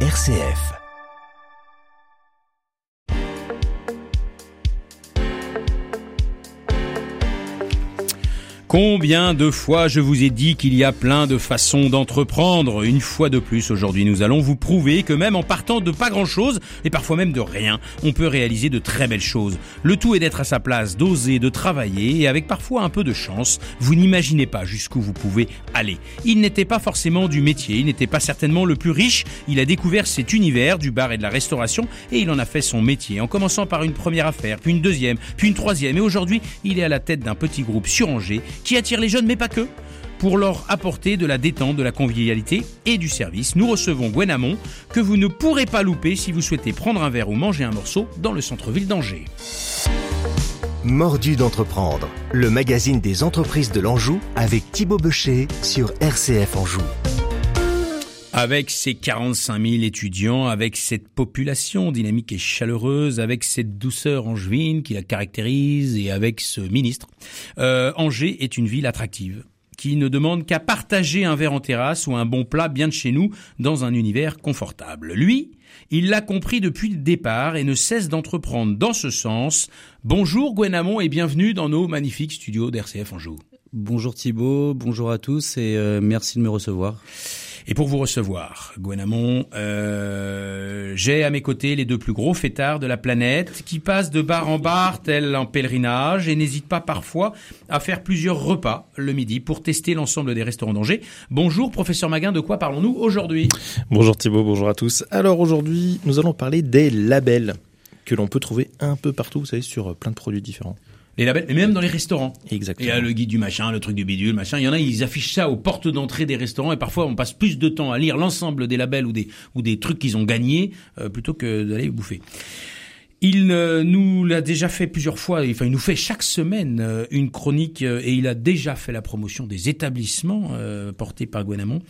RCF. Combien de fois je vous ai dit qu'il y a plein de façons d'entreprendre Une fois de plus, aujourd'hui, nous allons vous prouver que même en partant de pas grand-chose, et parfois même de rien, on peut réaliser de très belles choses. Le tout est d'être à sa place, d'oser, de travailler, et avec parfois un peu de chance, vous n'imaginez pas jusqu'où vous pouvez aller. Il n'était pas forcément du métier, il n'était pas certainement le plus riche, il a découvert cet univers du bar et de la restauration, et il en a fait son métier, en commençant par une première affaire, puis une deuxième, puis une troisième, et aujourd'hui, il est à la tête d'un petit groupe sur qui attire les jeunes, mais pas que. Pour leur apporter de la détente, de la convivialité et du service, nous recevons Gwen Amon, que vous ne pourrez pas louper si vous souhaitez prendre un verre ou manger un morceau dans le centre-ville d'Angers. Mordu d'entreprendre, le magazine des entreprises de l'Anjou avec Thibaut Becher sur RCF Anjou. Avec ses 45 000 étudiants, avec cette population dynamique et chaleureuse, avec cette douceur angevine qui la caractérise et avec ce ministre, euh, Angers est une ville attractive qui ne demande qu'à partager un verre en terrasse ou un bon plat bien de chez nous dans un univers confortable. Lui, il l'a compris depuis le départ et ne cesse d'entreprendre dans ce sens. Bonjour Gwen Amon et bienvenue dans nos magnifiques studios d'RCF Anjou. Bonjour Thibault, bonjour à tous et euh, merci de me recevoir. Et pour vous recevoir, Gwen Amon, euh, j'ai à mes côtés les deux plus gros fêtards de la planète qui passent de bar en bar tel un pèlerinage et n'hésitent pas parfois à faire plusieurs repas le midi pour tester l'ensemble des restaurants d'Angers. Bonjour professeur Maguin, de quoi parlons-nous aujourd'hui? Bonjour Thibault, bonjour à tous. Alors aujourd'hui, nous allons parler des labels que l'on peut trouver un peu partout, vous savez, sur plein de produits différents. Les labels, mais même dans les restaurants. Exactement. Il y a le guide du machin, le truc du bidule, machin. Il y en a, ils affichent ça aux portes d'entrée des restaurants et parfois on passe plus de temps à lire l'ensemble des labels ou des ou des trucs qu'ils ont gagnés euh, plutôt que d'aller bouffer. Il euh, nous l'a déjà fait plusieurs fois, enfin il nous fait chaque semaine euh, une chronique euh, et il a déjà fait la promotion des établissements euh, portés par Gwenamon.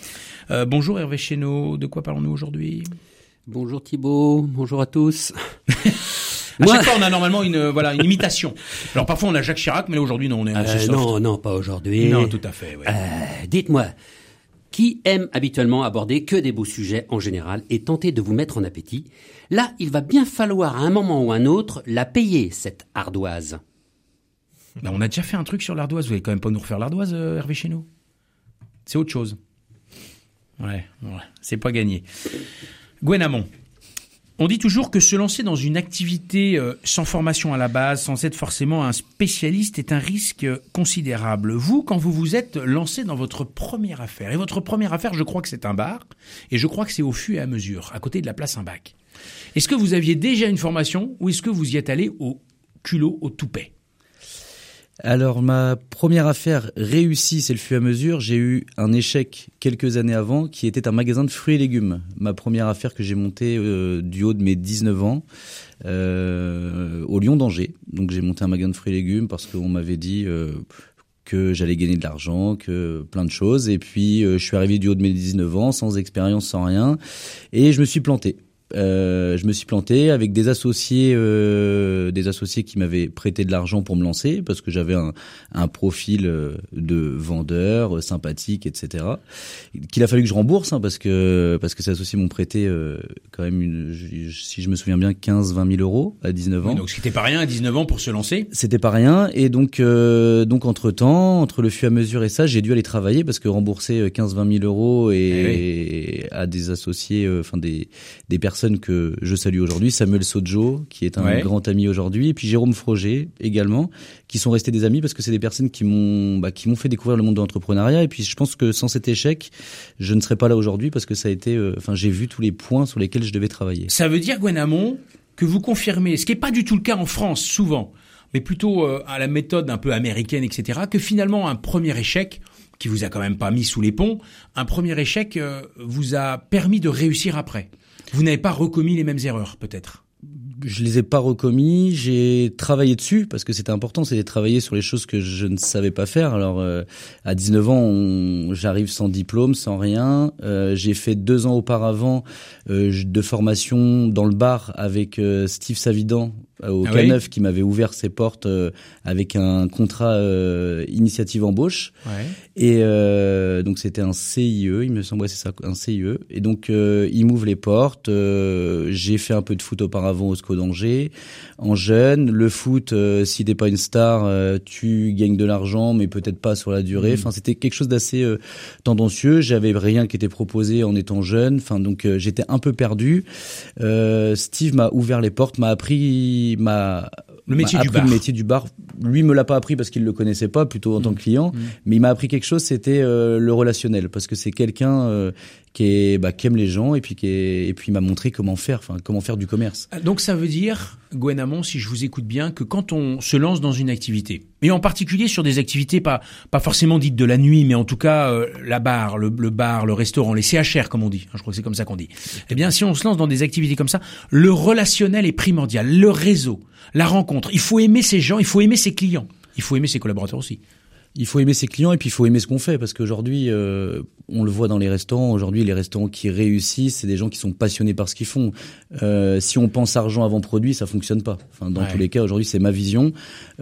Euh, bonjour Hervé Chéneau, de quoi parlons-nous aujourd'hui? Bonjour Thibault, bonjour à tous. À Moi- chaque fois on a normalement une euh, voilà une imitation. Alors parfois on a Jacques Chirac, mais aujourd'hui non, on est Euh, assez soft. non, non, pas aujourd'hui. Non, tout à fait. ouais. Euh, Dites-moi, qui aime habituellement aborder que des beaux sujets en général et tenter de vous mettre en appétit Là, il va bien falloir à un moment ou un autre la payer, cette ardoise. Bah, on a déjà fait un truc sur l'ardoise. Vous allez quand même pas nous refaire l'ardoise, euh, Hervé Chéneau C'est autre chose. Ouais, ouais, c'est pas gagné. Gwen Amon, on dit toujours que se lancer dans une activité euh, sans formation à la base, sans être forcément un spécialiste, est un risque euh, considérable. Vous, quand vous vous êtes lancé dans votre première affaire, et votre première affaire, je crois que c'est un bar, et je crois que c'est au fur et à mesure, à côté de la place Imbac. Est-ce que vous aviez déjà une formation, ou est-ce que vous y êtes allé au culot, au toupet? Alors ma première affaire réussie, c'est le et à mesure. J'ai eu un échec quelques années avant qui était un magasin de fruits et légumes. Ma première affaire que j'ai montée euh, du haut de mes 19 ans euh, au Lyon d'Angers. Donc j'ai monté un magasin de fruits et légumes parce qu'on m'avait dit euh, que j'allais gagner de l'argent, que plein de choses. Et puis je suis arrivé du haut de mes 19 ans, sans expérience, sans rien, et je me suis planté. Euh, je me suis planté avec des associés, euh, des associés qui m'avaient prêté de l'argent pour me lancer parce que j'avais un, un profil euh, de vendeur euh, sympathique, etc. Qu'il a fallu que je rembourse hein, parce que parce que ces associés m'ont prêté euh, quand même une, si je me souviens bien, 15-20 000 euros à 19 ans. Oui, donc n'était pas rien à 19 ans pour se lancer. C'était pas rien et donc euh, donc entre temps entre le et à mesure et ça j'ai dû aller travailler parce que rembourser 15-20 000 euros et, Eh à des associés euh, enfin des des personnes que je salue aujourd'hui Samuel Sojo qui est un Ouais. grand ami aujourd'hui et puis Jérôme Froger également qui sont restés des amis parce que c'est des personnes qui m'ont bah, qui m'ont fait découvrir le monde de l'entrepreneuriat et puis je pense que sans cet échec je ne serais pas là aujourd'hui parce que ça a été euh, enfin j'ai vu tous les points sur lesquels je devais travailler. Ça veut dire, Gwen Amon, que vous confirmez, ce qui n'est pas du tout le cas en France, souvent, mais plutôt euh, à la méthode un peu américaine, etc., que finalement un premier échec, qui vous a quand même pas mis sous les ponts, un premier échec euh, vous a permis de réussir après? Vous n'avez pas recommis les mêmes erreurs, peut-être. Je les ai pas recommis, j'ai travaillé dessus parce que c'était important, c'est de travailler sur les choses que je ne savais pas faire. Alors euh, à 19 ans, on- j'arrive sans diplôme, sans rien. Euh, j'ai fait deux ans auparavant euh, de formation dans le bar avec euh, Steve Savidan euh, au Ah K9 qui m'avait ouvert ses portes euh, avec un contrat euh, initiative embauche. Ouais. Et euh, donc c'était un CIE, il me semble, ouais, c'est ça, un CIE. Et donc euh, il m'ouvre les portes. euh, j'ai fait un peu de foot auparavant au SCO d'Angers, en jeune. Le foot, euh, si t'es pas une star, euh, tu gagnes de l'argent, mais peut-être pas sur la durée. Enfin, c'était quelque chose d'assez euh, tendancieux. J'avais rien qui était proposé en étant jeune. Enfin, donc euh, j'étais un peu perdu. Euh, Steve m'a ouvert les portes, m'a appris, m'a Le métier du bar. le métier du bar. Lui me l'a pas appris parce qu'il le connaissait pas, plutôt en tant que client. Mais il m'a appris quelque chose, c'était le relationnel, parce que c'est quelqu'un qui bah, qui aime les gens et puis qui et puis m'a montré comment faire, comment faire du commerce. Donc ça veut dire, Gwen Amon, si je vous écoute bien, que quand on se lance dans une activité, et en particulier sur des activités pas pas forcément dites de la nuit, mais en tout cas euh, la bar, le, le bar, le restaurant, les CHR comme on dit, hein, je crois que c'est comme ça qu'on dit. Eh bien, si on se lance dans des activités comme ça, le relationnel est primordial, le réseau, la rencontre. Il faut aimer ses gens, il faut aimer ses clients, il faut aimer ses collaborateurs aussi. Il faut aimer ses clients et puis il faut aimer ce qu'on fait parce qu'aujourd'hui, euh, on le voit dans les restaurants. Aujourd'hui, les restaurants qui réussissent, c'est des gens qui sont passionnés par ce qu'ils font. Euh, si on pense argent avant produit, ça fonctionne pas. Enfin, dans Ouais. tous les cas, aujourd'hui, c'est ma vision.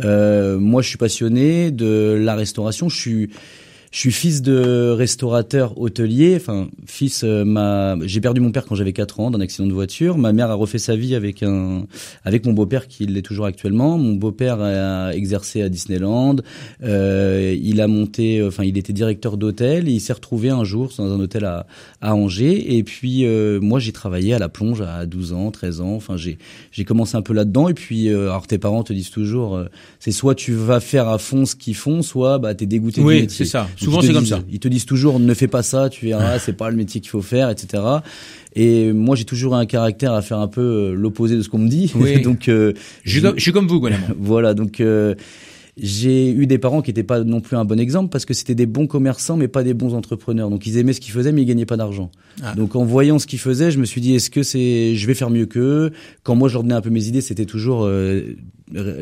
Euh, moi, je suis passionné de la restauration. Je suis je suis fils de restaurateur hôtelier. Enfin, fils, euh, ma, j'ai perdu mon père quand j'avais 4 ans d'un accident de voiture. Ma mère a refait sa vie avec un, avec mon beau-père qui l'est toujours actuellement. Mon beau-père a exercé à Disneyland. Euh, il a monté, enfin, il était directeur d'hôtel. Il s'est retrouvé un jour dans un hôtel à, à Angers. Et puis, euh, moi, j'ai travaillé à la plonge à 12 ans, 13 ans. Enfin, j'ai, j'ai commencé un peu là-dedans. Et puis, euh, alors tes parents te disent toujours, euh, c'est soit tu vas faire à fond ce qu'ils font, soit bah t'es dégoûté du Oui, métier. c'est ça. Souvent, c'est comme ça. Ils te disent toujours ne fais pas ça, tu verras, c'est pas le métier qu'il faut faire, etc. Et moi, j'ai toujours un caractère à faire un peu euh, l'opposé de ce qu'on me dit. Oui. donc, euh, Je suis, comme, je suis comme vous, voilà. Donc, euh, j'ai eu des parents qui n'étaient pas non plus un bon exemple parce que c'était des bons commerçants, mais pas des bons entrepreneurs. Donc, ils aimaient ce qu'ils faisaient, mais ils gagnaient pas d'argent. Ah. Donc, en voyant ce qu'ils faisaient, je me suis dit, est-ce que c'est, je vais faire mieux qu'eux? Quand moi, je leur donnais un peu mes idées, c'était toujours, euh,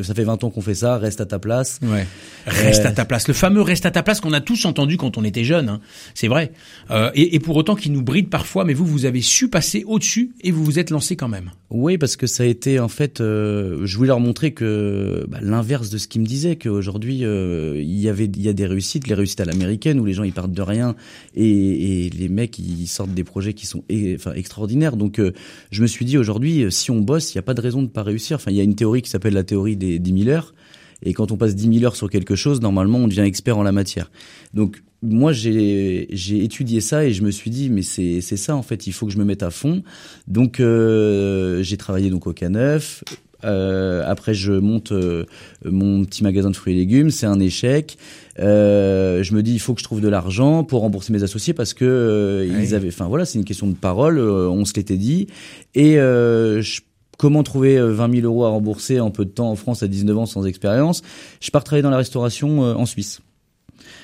ça fait 20 ans qu'on fait ça, reste à ta place. Ouais. Reste Euh, à ta place. Le fameux reste à ta place qu'on a tous entendu quand on était jeune. Hein. C'est vrai. Euh, et, et pour autant qu'il nous bride parfois, mais vous, vous avez su passer au-dessus et vous vous êtes lancé quand même. Oui, parce que ça a été en fait, euh, je voulais leur montrer que bah, l'inverse de ce qu'ils me disaient, qu'aujourd'hui euh, il y avait, il y a des réussites, les réussites à l'américaine où les gens ils partent de rien et, et les mecs ils sortent des projets qui sont e- enfin extraordinaires. Donc euh, je me suis dit aujourd'hui, euh, si on bosse, il n'y a pas de raison de pas réussir. Enfin, il y a une théorie qui s'appelle la théorie des 10 000 heures. Et quand on passe 10 000 heures sur quelque chose, normalement, on devient expert en la matière. Donc, moi, j'ai j'ai étudié ça et je me suis dit, mais c'est c'est ça en fait. Il faut que je me mette à fond. Donc, euh, j'ai travaillé donc au K9. Euh, après, je monte euh, mon petit magasin de fruits et légumes. C'est un échec. Euh, je me dis, il faut que je trouve de l'argent pour rembourser mes associés parce que ils avaient. Enfin voilà, c'est une question de parole. on se l'était dit. Et je Comment trouver euh, 20 000 euros à rembourser en peu de temps en France à 19 ans sans expérience Je pars travailler dans la restauration euh, en Suisse.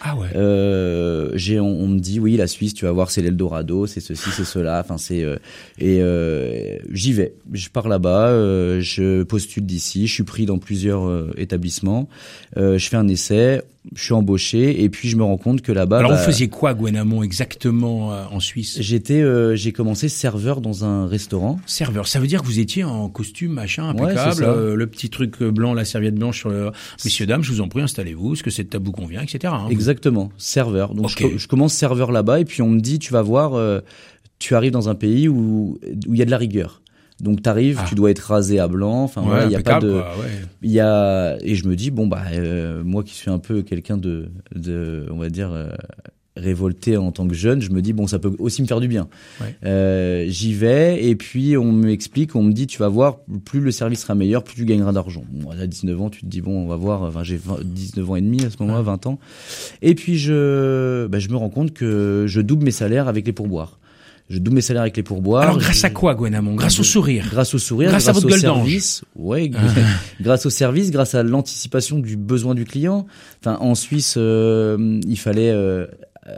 Ah ouais. Euh, j'ai, on, on me dit oui, la Suisse, tu vas voir, c'est l'Eldorado, c'est ceci, c'est cela. Enfin, c'est euh, et euh, j'y vais. Je pars là-bas, euh, je postule d'ici, je suis pris dans plusieurs euh, établissements. Euh, je fais un essai, je suis embauché et puis je me rends compte que là-bas. Alors bah, vous faisiez quoi, Gwen Amon, exactement euh, en Suisse? J'étais, euh, j'ai commencé serveur dans un restaurant. Serveur. Ça veut dire que vous étiez en costume, machin, Ouais, impeccable. ça. euh, le petit truc blanc, la serviette blanche sur le. Messieurs dames, je vous en prie, installez-vous. Est-ce que cette table vous convient, etc. hein. Exactement, serveur. Donc je, co- je commence serveur là-bas et puis on me dit tu vas voir, euh, tu arrives dans un pays où où il y a de la rigueur. Donc t'arrives, Ah. tu dois être rasé à blanc. Enfin Ouais, voilà, il y a pas de, ouais. il y a et je me dis bon bah euh, moi qui suis un peu quelqu'un de de on va dire euh, révolté en tant que jeune, je me dis bon ça peut aussi me faire du bien. Ouais. Euh, J'y vais et puis on m'explique, on me dit tu vas voir plus le service sera meilleur, plus tu gagneras d'argent. Moi à 19 ans tu te dis bon on va voir, enfin j'ai 20 19 ans et demi à ce moment-là, 20 ans. Et puis je bah, je me rends compte que je double mes salaires avec les pourboires. Je double mes salaires avec les pourboires. Alors grâce à quoi, Gwen Amon Grâce au sourire. Grâce au sourire, Grâce grâce, à votre gueule service, ouais, grâce au service, grâce à l'anticipation du besoin du client. Enfin, en Suisse, euh, il fallait euh,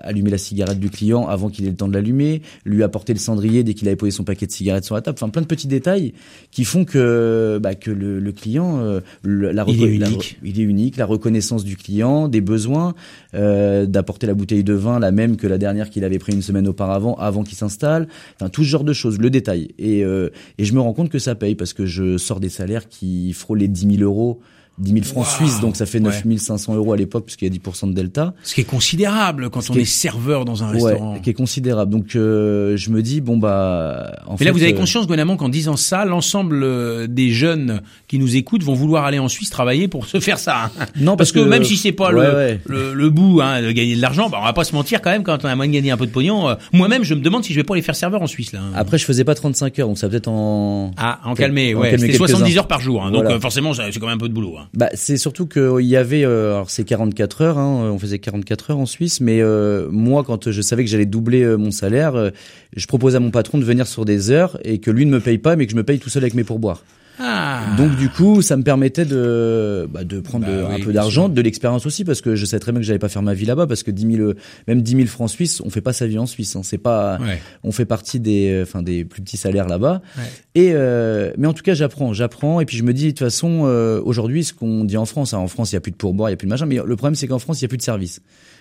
allumer la cigarette du client avant qu'il ait le temps de l'allumer, lui apporter le cendrier dès qu'il avait posé son paquet de cigarettes sur la table. Enfin, plein de petits détails qui font que bah, que le, le client, euh, la, Il reco- est la- unique. il est unique, la reconnaissance du client, des besoins, euh, d'apporter la bouteille de vin la même que la dernière qu'il avait pris une semaine auparavant, avant qu'il s'installe. Enfin, tout ce genre de choses, le détail. Et, euh, et je me rends compte que ça paye parce que je sors des salaires qui frôlent les 10 000 euros. 10 000 francs suisses, donc ça fait Ouais. 9 500 euros à l'époque, puisqu'il y a 10% de delta. Ce qui est considérable quand Ce on est- est serveur dans un restaurant. Ouais, qui est considérable. Donc euh, je me dis bon bah en Mais là, vous avez euh, conscience, Gwenamon, qu'en disant ça, l'ensemble euh, des jeunes qui nous écoutent vont vouloir aller en Suisse travailler pour se faire ça. hein. Non, Parce que, même si c'est pas ouais, le, le, le bout hein, de gagner de l'argent, bah, on va pas se mentir quand même quand on a moyen de gagner un peu de pognon. euh, Moi-même, je me demande si je vais pas les faire serveur en Suisse là. hein. Après je faisais pas 35 heures, donc ça peut être en Ah, en calmer, ouais. C'était quelques-uns. 70 heures par jour, hein, donc Voilà. euh, forcément, c'est quand même un peu de boulot. Hein. Bah, c'est surtout qu'il y avait, euh, alors c'est 44 heures, hein, on faisait 44 heures en Suisse, mais euh, moi, quand je savais que j'allais doubler euh, mon salaire, euh, je proposais à mon patron de venir sur des heures et que lui ne me paye pas, mais que je me paye tout seul avec mes pourboires. Ah. Donc du coup, ça me permettait de, bah, de prendre Bah de- oui, un peu d'argent, de l'expérience aussi, parce que je savais très bien que j'allais pas faire ma vie là-bas, parce que 10 000, même 10 000 francs suisses, on fait pas sa vie en Suisse. Hein, c'est pas, Ouais. on fait partie des, enfin des plus petits salaires là-bas. Ouais. Et euh, mais en tout cas, j'apprends, j'apprends, et puis je me dis de toute façon, euh, aujourd'hui, ce qu'on dit en France, hein, en France, il y a plus de pourboire, il y a plus de machin, mais le problème c'est qu'en France, il y a plus de service.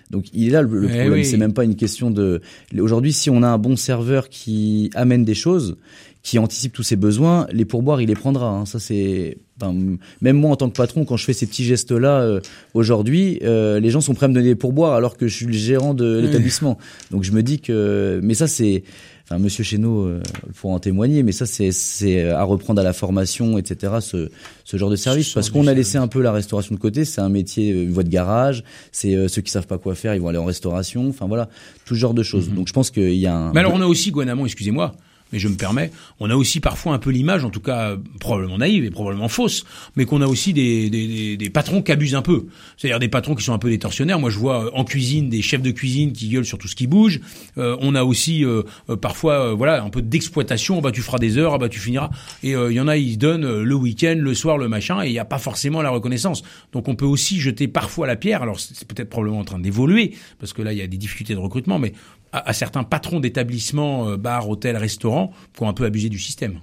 Donc il est là le, le Eh problème. oui. C'est même pas une question de. Aujourd'hui, si on a un bon serveur qui amène des choses, qui anticipe tous ses besoins, les pourboires, il les prendra. hein. Ça c'est. enfin, même moi en tant que patron, quand je fais ces petits gestes-là euh, aujourd'hui, euh, les gens sont prêts à me donner des pourboires alors que je suis le gérant de l'établissement. Donc je me dis que. Mais ça c'est. Enfin, Monsieur Chéneau euh, pour en témoigner, mais ça c'est c'est à reprendre à la formation, etc. Ce ce genre de service, Ce parce qu'on a laissé un peu la restauration de côté. C'est un métier, euh, une voie de garage. C'est euh, ceux qui savent pas quoi faire, ils vont aller en restauration. Enfin voilà, tout ce genre de choses. Donc je pense qu'il y a un. Mais alors on a aussi, Guanamon, excusez-moi, mais je me permets, on a aussi parfois un peu l'image, en tout cas probablement naïve et probablement fausse, mais qu'on a aussi des, des, des, des patrons qui abusent un peu. C'est-à-dire des patrons qui sont un peu des tortionnaires. Moi je vois euh, en cuisine des chefs de cuisine qui gueulent sur tout ce qui bouge. Euh, on a aussi euh, euh, parfois euh, voilà un peu d'exploitation. Bah tu feras des heures, ah bah tu finiras. Et il y en a ils donnent le week-end, le soir, le machin, et il n'y a pas forcément la reconnaissance. Donc on peut aussi jeter parfois la pierre. Alors c'est peut-être probablement en train d'évoluer parce que là il y a des difficultés de recrutement, mais à, certains patrons d'établissements, euh, bars, hôtels, restaurants, ont un peu abusé du système.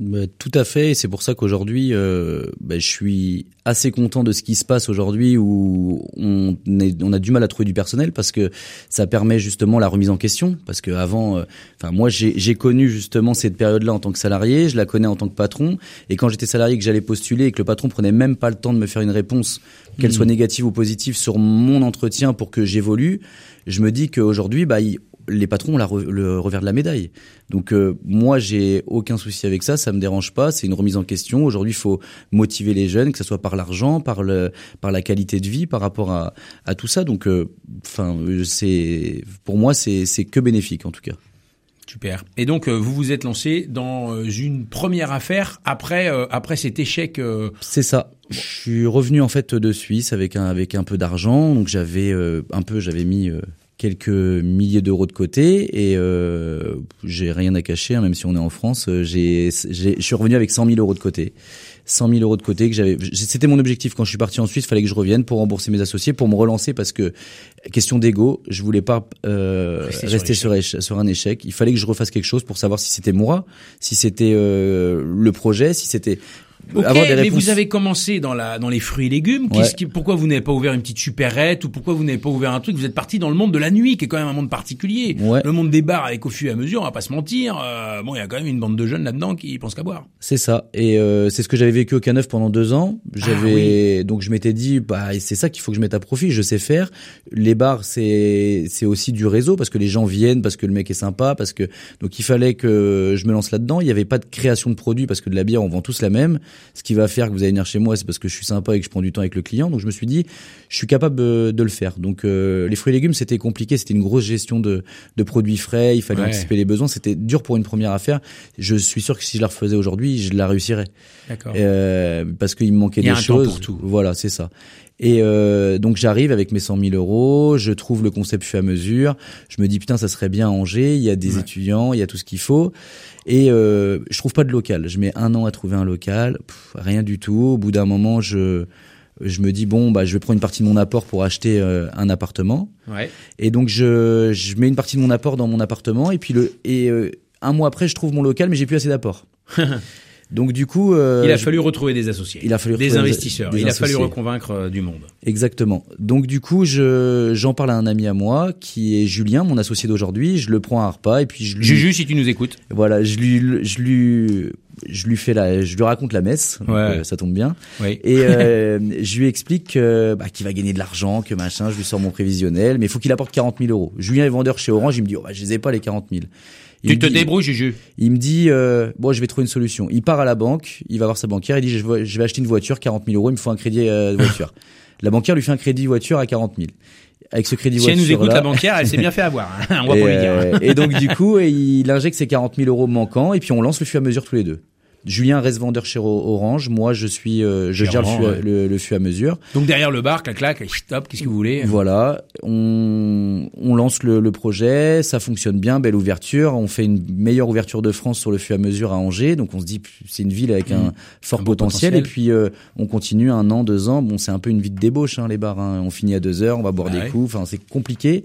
Bah, tout à fait, et c'est pour ça qu'aujourd'hui, euh, bah, je suis assez content de ce qui se passe aujourd'hui où on, est- on a du mal à trouver du personnel parce que ça permet justement la remise en question. Parce que avant, euh, enfin moi j'ai connu justement cette période-là en tant que salarié, je la connais en tant que patron, et quand j'étais salarié que j'allais postuler et que le patron prenait même pas le temps de me faire une réponse, qu'elle soit négative ou positive sur mon entretien pour que j'évolue, je me dis qu'aujourd'hui, bah il- les patrons ont la re- le revers de la médaille. Donc euh, moi j'ai aucun souci avec ça, ça me dérange pas, c'est une remise en question. Aujourd'hui, il faut motiver les jeunes, que ce soit par l'argent, par le par la qualité de vie, par rapport à à tout ça. Donc euh, enfin euh, c'est pour moi c'est c'est que bénéfique en tout cas. Super. Et donc euh, vous vous êtes lancé dans euh, une première affaire après euh, après cet échec. C'est ça. Je suis revenu en fait de Suisse avec un avec un peu d'argent, donc j'avais un peu j'avais mis quelques milliers d'euros de côté et euh, j'ai rien à cacher, hein, même si on est en France. euh, J'ai j'ai- je suis revenu avec 100 000 euros de côté. 100 000 euros de côté que j'avais. C'était mon objectif quand je suis parti en Suisse. Fallait que je revienne pour rembourser mes associés, pour me relancer parce que question d'ego, je voulais pas euh, Rester sur sur un échec. Il fallait que je refasse quelque chose pour savoir si c'était moi, si c'était euh, le projet, si c'était Ok, avoir des mais vous avez commencé dans la dans les fruits et légumes. Ouais. Qui, pourquoi vous n'avez pas ouvert une petite supérette ou pourquoi vous n'avez pas ouvert un truc? Vous êtes parti dans le monde de la nuit, qui est quand même un monde particulier. Ouais. Le monde des bars avec au fur et à mesure, on va pas se mentir. euh, bon, il y a quand même une bande de jeunes là-dedans qui pensent qu'à boire. C'est ça. Et euh, c'est ce que j'avais vécu au K9 pendant deux ans. J'avais donc je m'étais dit bah c'est ça qu'il faut que je mette à profit. Je sais faire. Les bars c'est c'est aussi du réseau parce que les gens viennent parce que le mec est sympa parce que donc il fallait que je me lance là-dedans. Il n'y avait pas de création de produits parce que de la bière on vend tous la même. Ce qui va faire que vous allez venir chez moi c'est parce que je suis sympa et que je prends du temps avec le client. Donc je me suis dit je suis capable de, de le faire. Donc euh, les fruits et légumes c'était compliqué. C'était une grosse gestion de de produits frais. Il fallait Ouais. anticiper les besoins. C'était dur pour une première affaire. Je suis sûr que si je la refaisais aujourd'hui je la réussirais. D'accord. Euh, parce qu'il me manquait Il y a des un temps choses. pour tout. Voilà, c'est ça. Et euh, donc j'arrive avec mes 100 000 euros, je trouve le concept fait à mesure. Je me dis putain ça serait bien à Angers, il y a des Ouais. étudiants, il y a tout ce qu'il faut. Et euh, je trouve pas de local. Je mets un an à trouver un local, Pff, rien du tout. Au bout d'un moment je je me dis bon bah je vais prendre une partie de mon apport pour acheter euh, un appartement. Ouais. Et donc je, je mets une partie de mon apport dans mon appartement et puis le et euh, un mois après je trouve mon local mais j'ai plus assez d'apport. donc du coup euh, Il a fallu retrouver des associés. Il a fallu des investisseurs. des Il a fallu reconvaincre euh, du monde. Exactement. Donc du coup, je j'en parle à un ami à moi qui est Julien, mon associé d'aujourd'hui. Je le prends à un repas et puis je lui Juju, si tu nous écoutes. voilà, je lui je lui je lui fais la je lui raconte la messe. Ouais. euh, ça tombe bien. Oui. Et euh, je lui explique que, bah, qu'il va gagner de l'argent, que machin. Je lui sors mon prévisionnel, mais il faut qu'il apporte 40 000 euros. Julien est vendeur chez Orange. Il me dit, oh, bah, je les ai pas les 40 000. Il Tu te dit- débrouilles, Juju. il me dit euh, bon, je vais trouver une solution. Il part à la banque, il va voir sa banquière, il dit je vais, je vais acheter une voiture, 40 000 euros, il me faut un crédit euh, de voiture. la banquière lui fait un crédit voiture à 40 000. Avec ce crédit Si elle voiture nous écoute, là, la banquière, elle s'est bien fait avoir. hein. On va et, pas lui dire. euh, et donc du coup, il injecte ses 40 000 euros manquants et puis on lance le et à mesure tous les deux. Julien reste vendeur chez Orange, moi je suis, euh, je gère le ouais. le, le à mesure. Donc derrière le bar, clac, clac, stop, qu'est-ce que vous voulez? Voilà, on, on lance le, le projet, ça fonctionne bien, belle ouverture. On fait une meilleure ouverture de France sur le et à mesure à Angers, donc on se dit c'est une ville avec un fort Mmh. Un beau potentiel. potentiel. Et puis euh, on continue un an, deux ans. Bon, c'est un peu une vie de débauche hein, les bars. hein. On finit à deux heures, on va boire des ouais. coups. Enfin, c'est compliqué.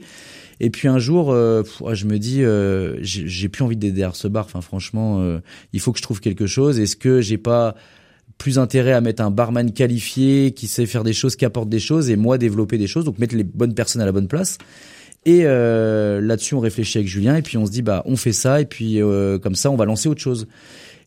Et puis un jour, euh, je me dis, euh, j'ai j'ai plus envie d'aider à ce bar. Enfin, franchement, euh, il faut que je trouve quelque chose. Est-ce que j'ai pas plus intérêt à mettre un barman qualifié qui sait faire des choses, qui apporte des choses, et moi développer des choses, donc mettre les bonnes personnes à la bonne place. Et euh, là-dessus, on réfléchit avec Julien, et puis on se dit, bah, on fait ça, et puis euh, comme ça, on va lancer autre chose.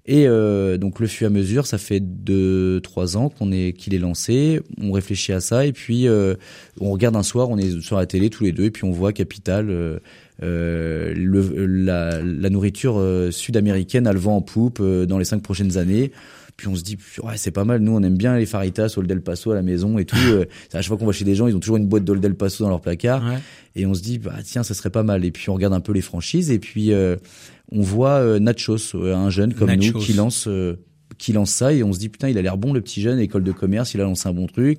Et euh, donc le et à mesure, ça fait deux, trois ans qu'on est qu'il est lancé. On réfléchit à ça, et puis euh, on regarde un soir, on est sur la télé tous les deux, et puis on voit Capital. euh, euh, le, la, la nourriture euh, sud-américaine a le vent en poupe euh, dans les cinq prochaines années. Puis on se dit, ouais, c'est pas mal. Nous, on aime bien les faritas au Del Paso à la maison et tout. Euh, à chaque fois qu'on va chez des gens, ils ont toujours une boîte d'Old Del Paso dans leur placard. Ouais. Et on se dit, bah tiens, ça serait pas mal. Et puis on regarde un peu les franchises et puis euh, on voit euh, Nachos, un jeune comme Nachos. nous qui lance qui lance ça et on se dit putain, il a l'air bon le petit jeune, école de commerce, il a lancé un bon truc,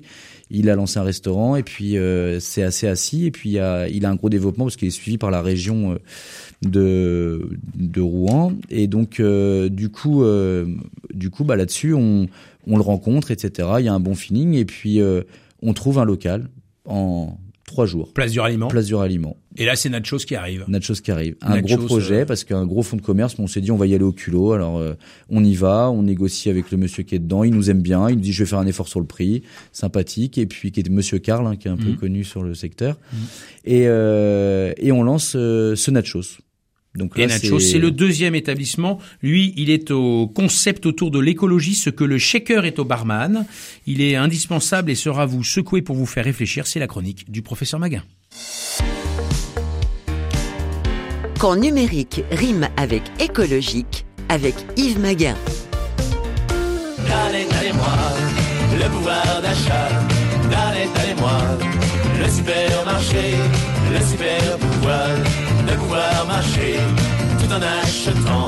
il a lancé un restaurant et puis euh, c'est assez assis et puis il a, il a un gros développement parce qu'il est suivi par la région euh, de de Rouen et donc euh, du coup euh, du coup bah là-dessus on on le rencontre etc. Il y a un bon feeling et puis euh, on trouve un local en trois jours. Place du ralliement. Place du ralliement. Et là, c'est Nachos qui arrive. Nachos qui arrive. Un Nachos, gros projet euh, parce qu'un gros fonds de commerce, mais on s'est dit on va y aller au culot. Alors euh, on y va, on négocie avec le monsieur qui est dedans. Il nous aime bien. Il nous dit je vais faire un effort sur le prix, sympathique. Et puis qui est Monsieur Karl, hein, qui est un peu Mhm. connu sur le secteur. Et euh, et on lance euh, ce Nachos. Donc là, Et c'est le deuxième établissement. Lui, il est au concept autour de l'écologie, ce que le shaker est au barman. Il est indispensable et sera vous secouer pour vous faire réfléchir. C'est la chronique du professeur Maguin. Quand numérique rime avec écologique, avec Yves Maguin. Le pouvoir d'achat. Le supermarché, le super pouvoir de pouvoir marcher tout en achetant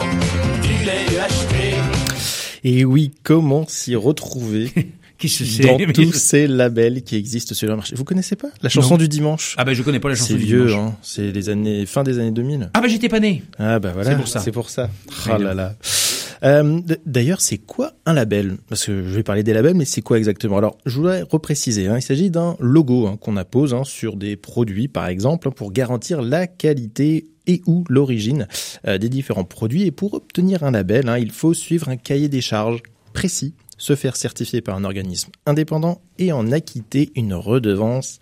du lait UHT. Et oui, comment s'y retrouver Qui se dans tous ces labels qui existent sur le marché? Vous connaissez pas la chanson Non. du dimanche? Ah bah je connais pas la chanson C'est du vieux, dimanche. hein. c'est les années fin des années 2000. Ah bah j'étais pas né. Ah bah voilà, C'est pour ça. C'est pour ça. Oh là là. Euh, D'ailleurs, c'est quoi un label? Parce que je vais parler des labels, mais c'est quoi exactement? Alors, je voudrais repréciser. Hein, il s'agit d'un logo hein, qu'on appose hein, sur des produits, par exemple, pour garantir la qualité et ou l'origine euh, des différents produits. Et pour obtenir un label, il faut suivre un cahier des charges précis, se faire certifier par un organisme indépendant et en acquitter une redevance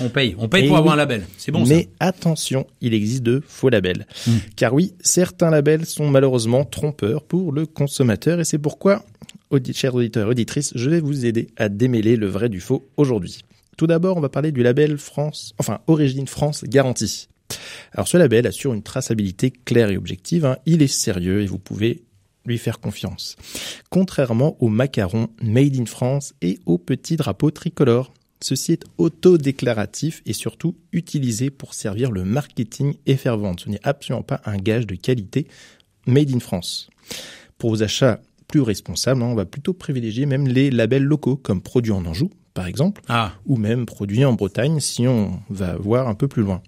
On paye, on paye Et pour avoir un label. C'est bon Mais attention, il existe de faux labels. Hmm. Car oui, certains labels sont malheureusement trompeurs pour le consommateur et c'est pourquoi, audi- chers auditeurs et auditrices, je vais vous aider à démêler le vrai du faux aujourd'hui. Tout d'abord, on va parler du label France, enfin Origine France Garantie. Alors ce label assure une traçabilité claire et objective, hein. il est sérieux et vous pouvez lui faire confiance. Contrairement aux macarons made in France et aux petits drapeaux tricolores. Ceci est autodéclaratif et surtout utilisé pour servir le marketing et faire vendre. Ce n'est absolument pas un gage de qualité made in France. Pour vos achats plus responsables, hein, on va plutôt privilégier même les labels locaux comme produits en Anjou, par exemple. Ah, ou même produits en Bretagne si on va voir un peu plus loin.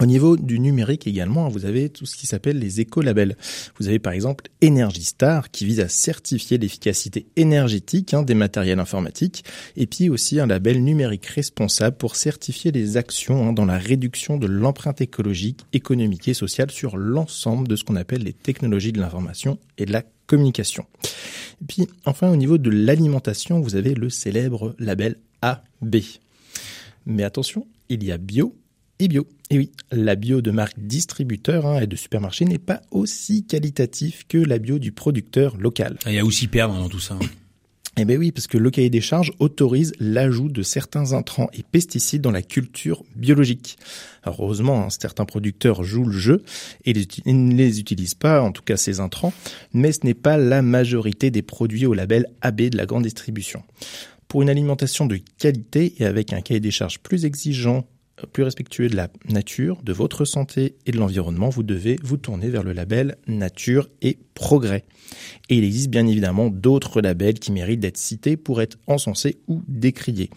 Au niveau du numérique également, vous avez tout ce qui s'appelle les écolabels. Vous avez par exemple Energy Star qui vise à certifier l'efficacité énergétique hein, des matériels informatiques et puis aussi un label numérique responsable pour certifier les actions hein, dans la réduction de l'empreinte écologique, économique et sociale sur l'ensemble de ce qu'on appelle les technologies de l'information et de la communication. Et puis enfin au niveau de l'alimentation, vous avez le célèbre label AB. Mais attention, il y a bio et bio. Et oui, la bio de marque distributeur hein, et de supermarché n'est pas aussi qualitatif que la bio du producteur local. Ah, Il y a aussi perdre dans tout ça. hein. Eh bien oui, parce que le cahier des charges autorise l'ajout de certains intrants et pesticides dans la culture biologique. Alors heureusement, hein, certains producteurs jouent le jeu et les ne les utilisent pas, en tout cas ces intrants, mais ce n'est pas la majorité des produits au label AB de la grande distribution. Pour une alimentation de qualité et avec un cahier des charges plus exigeant, plus respectueux de la nature, de votre santé et de l'environnement, vous devez vous tourner vers le label Nature et Progrès. Et il existe bien évidemment d'autres labels qui méritent d'être cités pour être encensés ou décriés.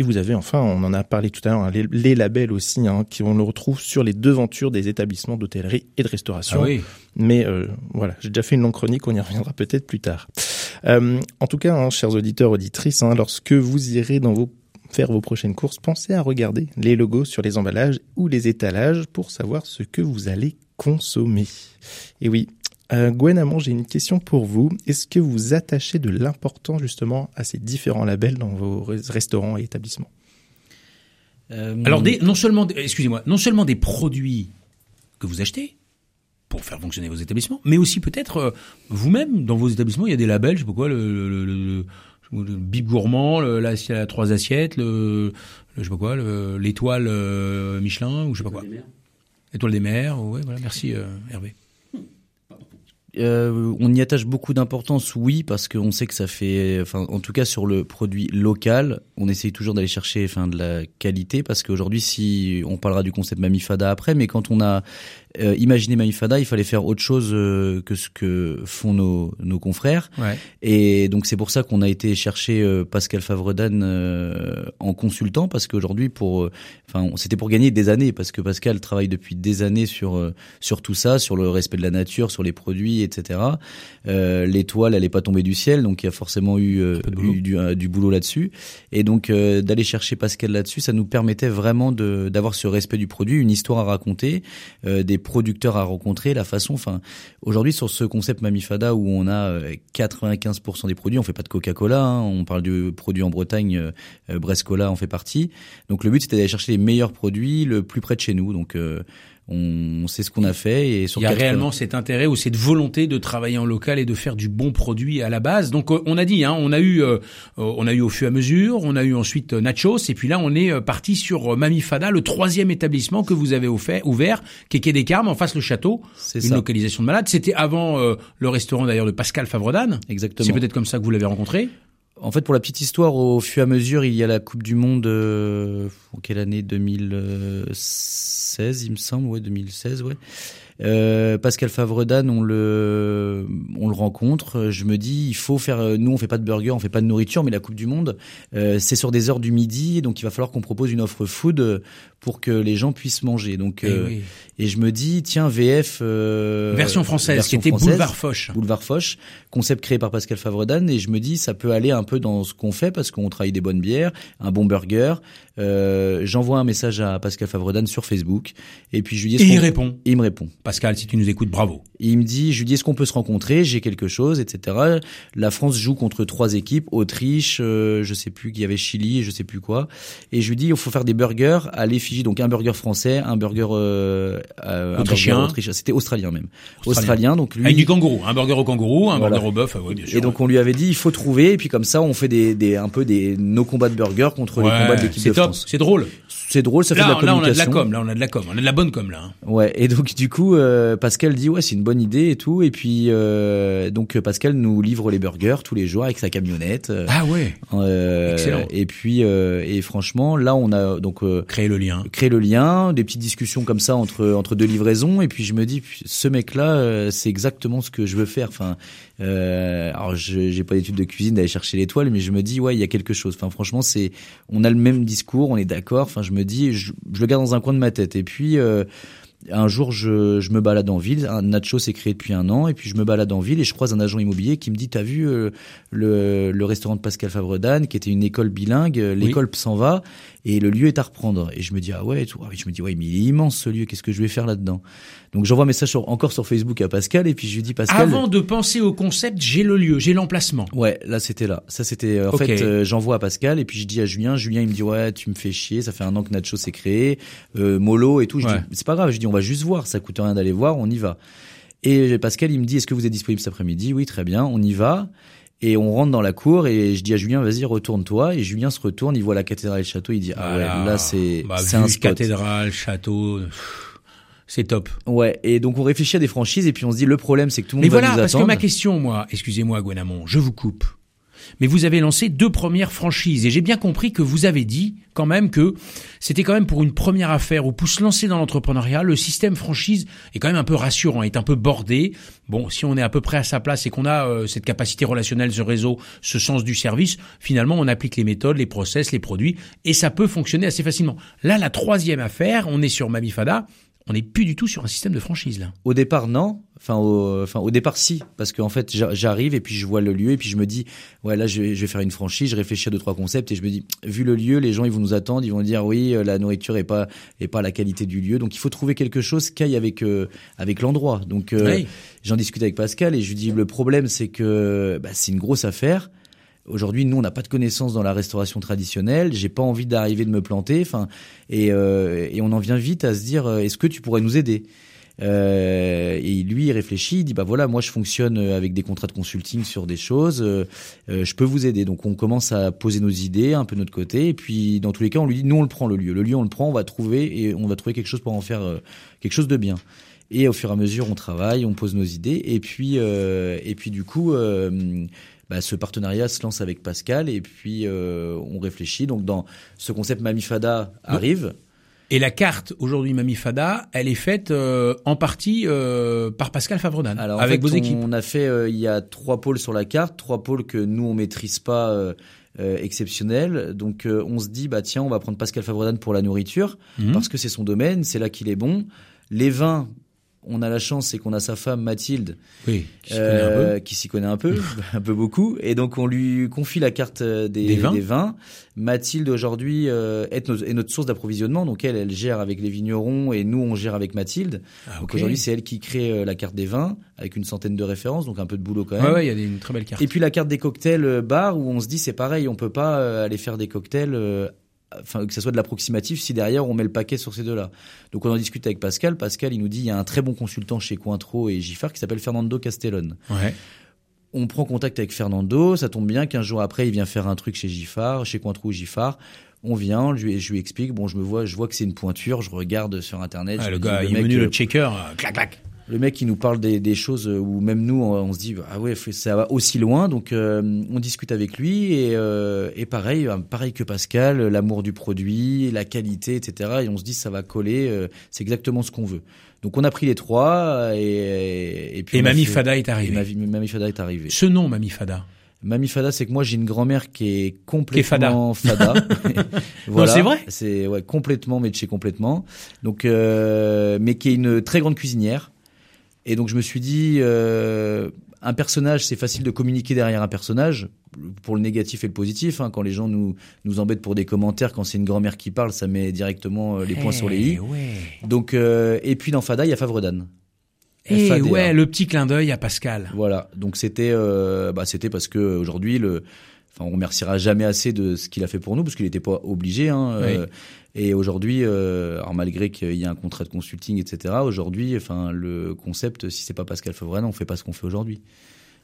Et vous avez enfin, on en a parlé tout à l'heure, hein, les, les labels aussi, hein, qui on le retrouve sur les devantures des établissements d'hôtellerie et de restauration. Ah oui. Mais euh, voilà, j'ai déjà fait une longue chronique, on y reviendra peut-être plus tard. Euh, en tout cas, hein, chers auditeurs, auditrices, hein, lorsque vous irez dans vos faire vos prochaines courses, pensez à regarder les logos sur les emballages ou les étalages pour savoir ce que vous allez consommer. Et oui, euh, Gwen Amon, j'ai une question pour vous. Est-ce que vous attachez de l'importance justement à ces différents labels dans vos res- restaurants et établissements? Euh, Alors, non seulement, excusez-moi, non seulement des produits que vous achetez pour faire fonctionner vos établissements, mais aussi peut-être euh, vous-même dans vos établissements, il y a des labels, je sais pas quoi, le, le- bib gourmand, le, la, la trois assiettes, le, le je sais pas quoi, le- l'étoile euh, Michelin ou je sais pas quoi, l'étoile des mers. Ouais, voilà, merci euh, Hervé. Euh, on y attache beaucoup d'importance, oui, parce qu'on sait que ça fait, enfin, en tout cas sur le produit local, on essaye toujours d'aller chercher, enfin, de la qualité, parce qu'aujourd'hui, si on parlera du concept Mamifada après, mais quand on a euh, imaginé Mamifada, il fallait faire autre chose euh, que ce que font nos, nos confrères, Ouais. et donc c'est pour ça qu'on a été chercher euh, Pascal Favredan euh, en consultant, parce qu'aujourd'hui, pour, enfin, c'était pour gagner des années, parce que Pascal travaille depuis des années sur sur tout ça, sur le respect de la nature, sur les produits, etc. L'étoile, elle pas tombée du ciel, donc il y a forcément eu, boulot. du, du boulot là-dessus. Et donc d'aller chercher Pascal là-dessus, ça nous permettait vraiment d'avoir ce respect du produit, une histoire à raconter, euh, producteurs à rencontrer, la façon. Enfin, aujourd'hui sur ce concept Mamifada où on a euh, 95% des produits, on fait pas de Coca-Cola, hein, on parle de produits en Bretagne, euh, euh, Brescola en fait partie. Donc le but c'était d'aller chercher les meilleurs produits le plus près de chez nous. Donc euh, on sait ce qu'on a fait et sur Il y a 80 réellement cet intérêt ou cette volonté de travailler en local et de faire du bon produit à la base. Donc euh, on a dit, hein, on a eu, euh, euh, on a eu au fur et à mesure, on a eu ensuite euh, Nachos et puis là on est parti sur Mamifada, le troisième établissement que vous avez offert, ouvert, qui est Quai des Carmes, en face le château, C'est une ça. localisation de malade. C'était avant euh, le restaurant d'ailleurs de Pascal Favredan. Exactement. C'est peut-être comme ça que vous l'avez rencontré. En fait, pour la petite histoire, au fur et à mesure, il y a la Coupe du Monde, euh, en quelle année? 2016, il me semble, ouais, 2016, ouais. Euh, Pascal Favredan, on le, on le rencontre. Je me dis, il faut faire. euh, Nous, on fait pas de burger, on fait pas de nourriture, mais la Coupe du Monde, euh, c'est sur des heures du midi, donc il va falloir qu'on propose une offre food pour que les gens puissent manger. Donc, Eh euh, oui. et je me dis, tiens, VF. euh, version française, version qui était française. Boulevard Foch. Boulevard Foch, concept créé par Pascal Favredan, et je me dis ça peut aller un peu dans ce qu'on fait parce qu'on travaille des bonnes bières, un bon burger. Euh, J'envoie un message à Pascal Favredan sur Facebook, et puis je lui dis Et il répond. Et il me répond. Pascal, si tu nous écoutes, bravo. Il me dit, je lui dis est-ce qu'on peut se rencontrer? J'ai quelque chose, etc. La France joue contre trois équipes, Autriche, euh, je sais plus, qu'il y avait Chili, je sais plus quoi. Et je lui dis il faut faire des burgers à l'effigie, donc un burger français, un burger euh, euh, Autrichien. autrichien. C'était australien même. Australien. Australien, donc lui. Avec du kangourou, un burger au kangourou, un Voilà. burger au bœuf, ah oui, bien sûr. Et donc on lui avait dit il faut trouver et puis comme ça on fait des, des un peu des nos combats de burgers contre les Ouais, combats de l'équipe de top, France. c'est drôle. C'est drôle, ça fait de la là, on a de la communication. com, là, on a de la com, on a de la bonne com, là. hein. Ouais, et donc du coup euh, Pascal dit ouais c'est une bonne idée et tout et puis euh, donc Pascal nous livre les burgers tous les jours avec sa camionnette. euh, Ah ouais. euh, excellent. Et puis euh, et franchement là on a donc euh, Créer le lien. créé le lien, des petites discussions comme ça entre entre deux livraisons et puis je me dis ce mec là c'est exactement ce que je veux faire. Enfin euh, alors je j'ai pas d'études de cuisine d'aller chercher l'étoile mais je me dis ouais il y a quelque chose. Enfin franchement c'est on a le même discours, on est d'accord. Enfin je me dis, je, je le garde dans un coin de ma tête. Et puis euh, un jour, je, je me balade en ville. Un Nacho s'est créé depuis un an, et puis je me balade en ville et je croise un agent immobilier qui me dit "T'as vu euh, le, le restaurant de Pascal Favredan, qui était une école bilingue L'école s'en va et le lieu est à reprendre." Et je me dis "Ah ouais." Tout. Ah je me dis "Ouais, mais il est immense ce lieu. Qu'est-ce que je vais faire là-dedans? Donc j'envoie un message sur, encore sur Facebook à Pascal et puis je lui dis "Pascal." Avant de penser au concept, j'ai le lieu, j'ai l'emplacement. Ouais, là c'était là. Ça c'était en Ok. fait euh, j'envoie à Pascal et puis je dis à Julien, Julien il me dit ouais, tu me fais chier, ça fait un an que Nacho s'est créé, euh, Molo et tout, je Ouais. dis c'est pas grave, je dis on va juste voir, ça coûte rien d'aller voir, on y va. Et Pascal il me dit est-ce que vous êtes disponible cet après-midi? Oui, très bien, on y va. Et on rentre dans la cour et je dis à Julien vas-y retourne-toi et Julien se retourne, il voit la cathédrale et le château, il dit ah ouais, Voilà. là c'est Bah, c'est un spot. cathédrale, château, c'est top. Ouais, et donc on réfléchit à des franchises et puis on se dit le problème c'est que tout le monde Mais va voilà, nous parce que ma question, moi, excusez-moi, Gwenamon, je vous coupe. Mais vous avez lancé deux premières franchises et j'ai bien compris que vous avez dit quand même que c'était quand même pour une première affaire ou pour se lancer dans l'entrepreneuriat, le système franchise est quand même un peu rassurant, est un peu bordé. Bon, si on est à peu près à sa place et qu'on a euh, cette capacité relationnelle, ce réseau, ce sens du service, finalement on applique les méthodes, les process, les produits et ça peut fonctionner assez facilement. Là, la troisième affaire, on est sur Mamifada, on n'est plus du tout sur un système de franchise là. Au départ, non. Enfin, au, enfin, au départ, si, parce qu'en fait, j'a- j'arrive et puis je vois le lieu et puis je me dis, ouais, là, je vais, je vais faire une franchise. Je réfléchis à deux trois concepts et je me dis, vu le lieu, les gens ils vont nous attendre, ils vont dire, oui, euh, la nourriture est pas est pas la qualité du lieu, donc il faut trouver quelque chose qui aille avec euh, avec l'endroit. Donc, euh, Oui. j'en discute avec Pascal et je lui dis, le problème, c'est que bah, c'est une grosse affaire. Aujourd'hui, nous, on n'a pas de connaissances dans la restauration traditionnelle. J'ai pas envie d'arriver de me planter. Enfin, et, euh, et on en vient vite à se dire, euh, est-ce que tu pourrais nous aider? Euh, et lui, il réfléchit, il dit bah voilà, moi je fonctionne euh, avec des contrats de consulting sur des choses, euh, je peux vous aider. Donc on commence à poser nos idées un peu de notre côté, et puis dans tous les cas, on lui dit nous on le prend le lieu, le lieu on le prend, on va trouver et on va trouver quelque chose pour en faire euh, quelque chose de bien. Et au fur et à mesure, on travaille, on pose nos idées, et puis et puis du coup. Bah, ce partenariat se lance avec Pascal et puis euh, on réfléchit. Donc dans ce concept Mamifada arrive. Et la carte aujourd'hui Mamifada, elle est faite euh, en partie euh, par Pascal Favredan Alors, en avec fait, vos équipes. On a fait, euh, il y a trois pôles sur la carte, trois pôles que nous on maîtrise pas euh, euh, exceptionnels. Donc euh, on se dit bah tiens, on va prendre Pascal Favredan pour la nourriture Mhm. parce que c'est son domaine, c'est là qu'il est bon. Les vins, on a la chance, c'est qu'on a sa femme Mathilde Oui, qui s'y connaît un peu. euh, qui s'y connaît un peu, un peu beaucoup, et donc on lui confie la carte euh, des, Des vins. Mathilde aujourd'hui euh, est, notre, est notre source d'approvisionnement, donc elle, elle gère avec les vignerons et nous on gère avec Mathilde. Ah, Donc aujourd'hui c'est elle qui crée la carte des vins avec une centaine de références, donc un peu de boulot quand même. Ouais, ouais, il y a une très belle carte. Et puis la carte des cocktails bar où on se dit c'est pareil, on peut pas aller faire des cocktails, enfin que ça soit de l'approximatif si derrière on met le paquet sur ces deux-là. Donc on en discute avec Pascal. Pascal il nous dit il y a un très bon consultant chez Cointreau et Giffard qui s'appelle Fernando Castellone. Ouais. On prend contact avec Fernando, ça tombe bien. 15 jours après il vient faire un truc chez Giffard, chez Cointreau ou Giffard. On vient, je lui, je lui explique. Bon, je me vois, je vois que c'est une pointure. Je regarde sur internet. Ah, je le me dis, gars, il est mec, euh, le checker, euh, clac clac. Le mec qui nous parle des, des choses euh, où même nous on, on se dit ah ouais ça va aussi loin. Donc euh, on discute avec lui et, euh, et pareil euh, pareil que Pascal euh, l'amour du produit la qualité etc et on se dit ça va coller euh, c'est exactement ce qu'on veut. Donc on a pris les trois et et puis Et Mamie fait- Fada est et arrivé. Mavi- Mamie Fada est arrivé Ce nom, Mamie Fada. Mamie Fada c'est que moi j'ai une grand-mère qui est complètement fada, voilà. c'est vrai. C'est ouais complètement mais de chez complètement. Donc euh, mais qui est une très grande cuisinière et donc je me suis dit, euh, un personnage, c'est facile de communiquer derrière un personnage, pour le négatif et le positif. hein. quand les gens nous, nous embêtent pour des commentaires, quand c'est une grand-mère qui parle, ça met directement euh, les points sur les i. Eh ouais. Donc, euh, et puis dans Fada, il y a Favredan. Et FADA. ouais, le petit clin d'œil à Pascal. Voilà. Donc c'était, euh, bah, c'était parce que aujourd'hui le, enfin on remerciera jamais assez de ce qu'il a fait pour nous parce qu'il n'était pas obligé. Hein, euh, et aujourd'hui, euh, alors malgré qu'il y a un contrat de consulting, etc. Aujourd'hui, enfin le concept, si c'est pas Pascal Favredan, on fait pas ce qu'on fait aujourd'hui.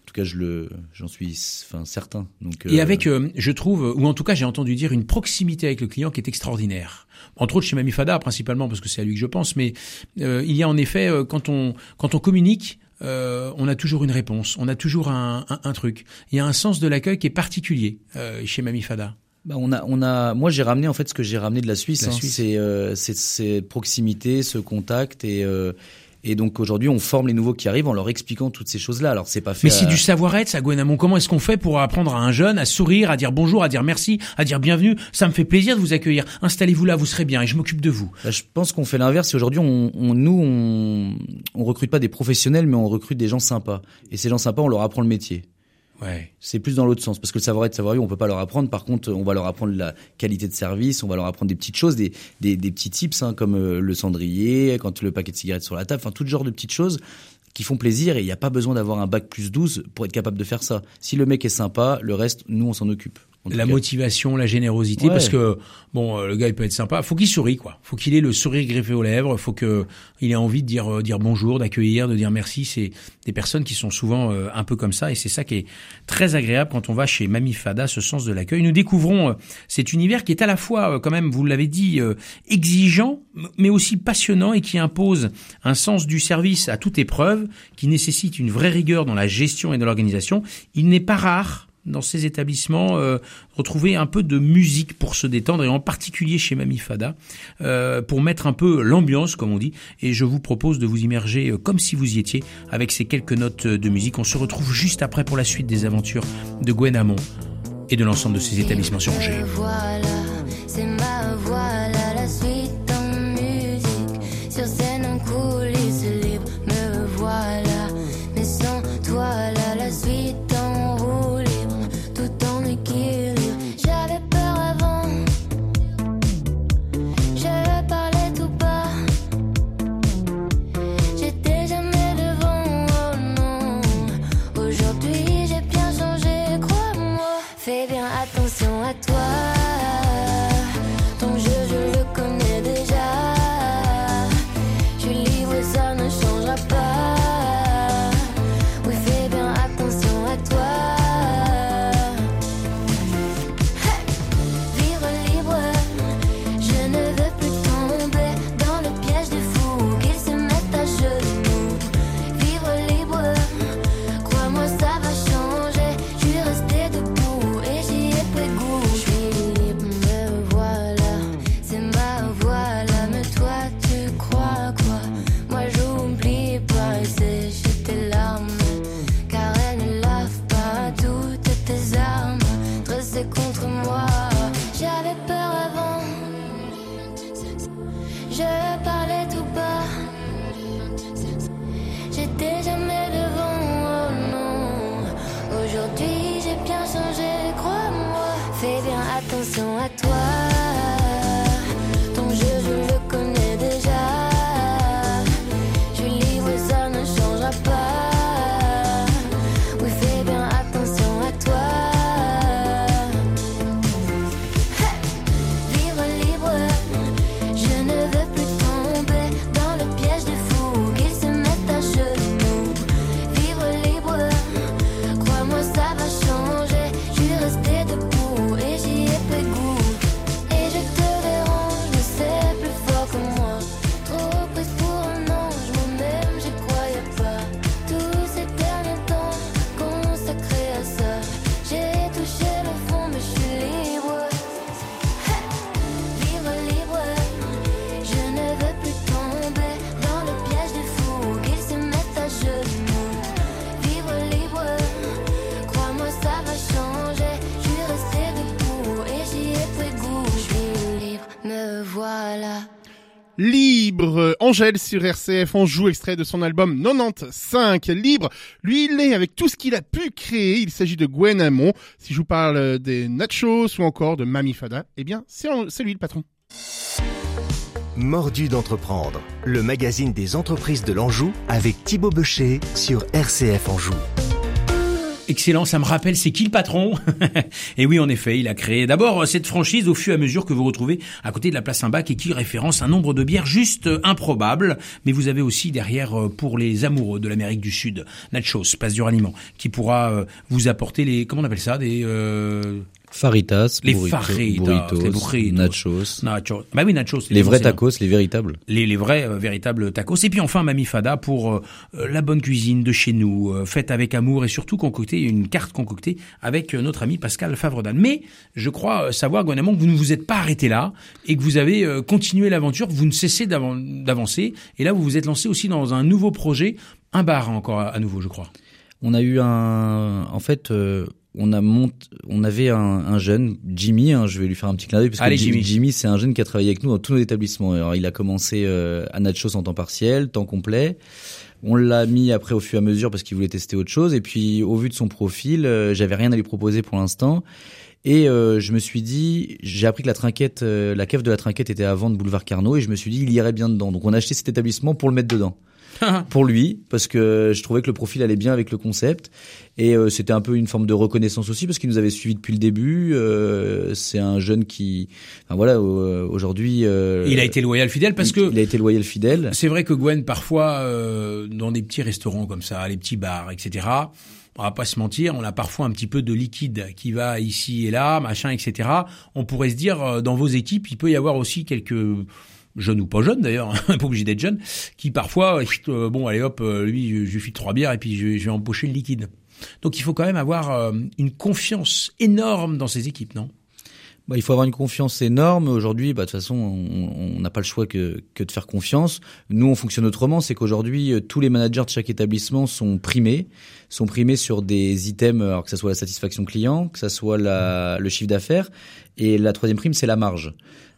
En tout cas, je le, j'en suis, enfin certain. Donc Et euh, avec, euh, je trouve, ou en tout cas j'ai entendu dire, une proximité avec le client qui est extraordinaire. Entre autres chez Mamie Fada, principalement parce que c'est à lui que je pense, mais euh, il y a en effet, quand on quand on communique, on a toujours une réponse, on a toujours un, un, un truc. Il y a un sens de l'accueil qui est particulier chez Mamie Fada. Bah, on a, on a, moi j'ai ramené en fait ce que j'ai ramené de la Suisse. Hein. C'est, euh, c'est, cette proximité, ce contact et euh, Et donc aujourd'hui, on forme les nouveaux qui arrivent en leur expliquant toutes ces choses-là. Alors c'est pas fait. Mais c'est à- du savoir-être, ça, Gwen Hamon. Comment est-ce qu'on fait pour apprendre à un jeune à sourire, à dire bonjour, à dire merci, à dire bienvenue? Ça me fait plaisir de vous accueillir. Installez-vous là, vous serez bien et je m'occupe de vous. Bah, je pense qu'on fait l'inverse. Aujourd'hui, on, on- nous, on, on recrute pas des professionnels, mais on recrute des gens sympas. Et ces gens sympas, on leur apprend le métier. C'est plus dans l'autre sens, parce que le savoir-être, savoir-vivre, on peut pas leur apprendre. Par contre, on va leur apprendre la qualité de service, on va leur apprendre des petites choses, des, des, des petits tips, hein, comme euh, le cendrier, quand le paquet de cigarettes sur la table, enfin tout genre de petites choses qui font plaisir. Et il n'y a pas besoin d'avoir un bac plus 12 pour être capable de faire ça. Si le mec est sympa, le reste, nous, on s'en occupe. La cas. motivation, la générosité, Ouais. parce que bon, euh, le gars il peut être sympa. Faut qu'il sourie quoi. Faut qu'il ait le sourire greffé aux lèvres. Faut que il ait envie de dire euh, dire bonjour, d'accueillir, de dire merci. C'est des personnes qui sont souvent euh, un peu comme ça, et c'est ça qui est très agréable quand on va chez Mamie Fada, ce sens de l'accueil. Nous découvrons euh, cet univers qui est à la fois euh, quand même, vous l'avez dit, euh, exigeant, mais aussi passionnant et qui impose un sens du service à toute épreuve, qui nécessite une vraie rigueur dans la gestion et dans l'organisation. Il n'est pas rare dans ces établissements euh, retrouver un peu de musique pour se détendre et en particulier chez Mamie Fada euh, pour mettre un peu l'ambiance comme on dit. Et je vous propose de vous immerger euh, comme si vous y étiez avec ces quelques notes de musique. On se retrouve juste après pour la suite des aventures de Gwen Hamon et de l'ensemble de ces établissements sur Angers je Angèle sur RCF, on joue extrait de son album 95. Libre, lui il est avec tout ce qu'il a pu créer, il s'agit de Gwen Hamon. Si je vous parle des Nachos ou encore de Mami Fada, eh bien c'est c'est lui le patron. Mordu d'entreprendre, le magazine des entreprises de l'Anjou avec Thibaut Becher sur RCF Anjou. Excellent, ça me rappelle c'est qui le patron Et oui, en effet, il a créé d'abord cette franchise au fur et à mesure que vous retrouvez à côté de la place Saint-Bac et qui référence un nombre de bières juste euh, improbable. Mais vous avez aussi derrière euh, pour les amoureux de l'Amérique du Sud, Nachos, place du ralliement, qui pourra euh, vous apporter les comment on appelle ça des euh, Faritas, Les burrito- faritas, burritos, les burritos. nachos. Nachos. Bah oui, nachos. Les vrais tacos, les véritables. les, les vrais euh, véritables tacos. Et puis enfin Mamie Fada pour euh, euh, la bonne cuisine de chez nous, euh, faite avec amour et surtout concoctée, une carte concoctée avec notre ami Pascal Favredan. Mais je crois savoir, Gwenamon, que vous ne vous êtes pas arrêté là et que vous avez continué l'aventure, vous ne cessez d'avan- d'avancer. Et là, vous vous êtes lancé aussi dans un nouveau projet, un bar encore à, à nouveau, je crois. On a eu un, en fait, on a mont, on avait un, un jeune, Jimmy, hein, je vais lui faire un petit clin d'œil parce Allez, que Jimmy. Jimmy, c'est un jeune qui a travaillé avec nous dans tous nos établissements. Alors, il a commencé euh, à Nachos en temps partiel, temps complet. On l'a mis après au fur et à mesure parce qu'il voulait tester autre chose. Et puis, au vu de son profil, euh, j'avais rien à lui proposer pour l'instant. Et euh, je me suis dit, j'ai appris que la trinquette, euh, la cave de la trinquette était à vendre boulevard Carnot, et je me suis dit, il irait bien dedans. Donc, on a acheté cet établissement pour le mettre dedans pour lui parce que je trouvais que le profil allait bien avec le concept et euh, c'était un peu une forme de reconnaissance aussi parce qu'il nous avait suivi depuis le début euh, c'est un jeune qui enfin voilà euh, aujourd'hui euh, il a été loyal, fidèle, parce il- que il a été loyal fidèle C'est vrai que Gwen, parfois, dans des petits restaurants comme ça, les petits bars, etc., on va pas se mentir, on a parfois un petit peu de liquide qui va ici et là, machin, etc. On pourrait se dire, dans vos équipes, il peut y avoir aussi quelques jeunes ou pas jeunes d'ailleurs, hein, pas obligé d'être jeunes, qui parfois, euh, bon, allez hop, euh, lui, je, je file trois bières et puis je, je vais le liquide. Donc il faut quand même avoir euh, une confiance énorme dans ses équipes, non? Bah, il faut avoir une confiance énorme. Aujourd'hui, bah, de toute façon, on n'a pas le choix que, de faire confiance. Nous, on fonctionne autrement. C'est qu'aujourd'hui, euh, tous les managers de chaque établissement sont primés, sont primés sur des items, alors que ça soit la satisfaction client, que ça soit le chiffre d'affaires. Et la troisième prime, c'est la marge.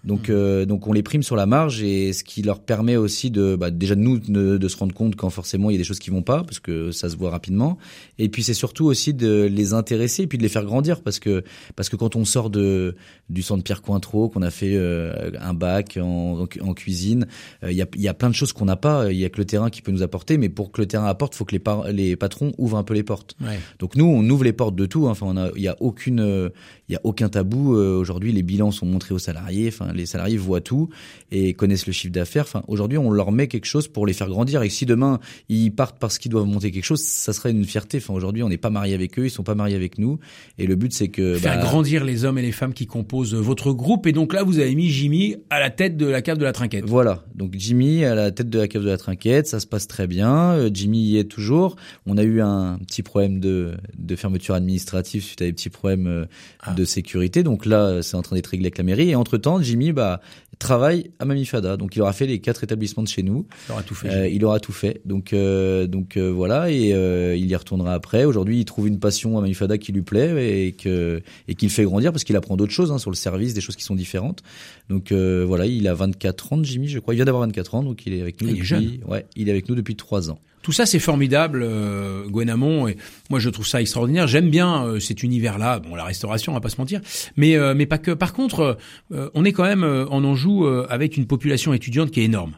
Donc, euh, donc on les prime sur la marge et ce qui leur permet aussi de, bah, déjà de nous de, de se rendre compte quand forcément il y a des choses qui vont pas parce que ça se voit rapidement. Et puis c'est surtout aussi de les intéresser et puis de les faire grandir parce que parce que quand on sort de du centre Pierre Cointreau, qu'on a fait euh, un bac en, en, en cuisine, euh, il y, a, il y a plein de choses qu'on n'a pas. Il y a que le terrain qui peut nous apporter, mais pour que le terrain apporte, faut que les, par- les patrons ouvrent un peu les portes. Ouais. Donc nous, on ouvre les portes de tout. hein. Enfin, on a, il y a aucune, euh, il y a aucun tabou. Aujourd'hui, les bilans sont montrés aux salariés. Enfin, les salariés voient tout et connaissent le chiffre d'affaires. Enfin, aujourd'hui, on leur met quelque chose pour les faire grandir. Et si demain ils partent parce qu'ils doivent monter quelque chose, ça serait une fierté. Enfin, aujourd'hui, on n'est pas marié avec eux, ils sont pas mariés avec nous. Et le but, c'est que Faire bah, grandir les hommes et les femmes qui composent votre groupe. Et donc là, vous avez mis Jimmy à la tête de la cave de la trinquette. Voilà, donc Jimmy à la tête de la cave de la trinquette, ça se passe très bien. Euh, Jimmy y est toujours. On a eu un petit problème de, de fermeture administrative suite à des petits problèmes euh, Ah. de sécurité. Donc là, c'est en train d'être réglé avec la mairie. Et entre temps, Jimmy bah, travaille à Mamifada. Donc il aura fait les quatre établissements de chez nous. Il aura tout fait. Euh, il aura tout fait. Donc euh, donc euh, voilà et il y retournera après. Aujourd'hui, il trouve une passion à Manifada qui lui plaît et que et qu'il fait grandir parce qu'il apprend d'autres choses hein, sur le service, des choses qui sont différentes. Donc voilà, il a 24 ans, Jimmy, je crois. Il vient d'avoir 24 ans, donc il est avec nous Il est depuis. jeune. Ouais, il est avec nous depuis trois ans. Tout ça, c'est formidable, euh, et moi je trouve ça extraordinaire. J'aime bien euh, cet univers-là. Bon, la restauration, on va pas se mentir, mais euh, mais pas que. Par contre, euh, on est quand même en Anjou avec une population étudiante qui est énorme.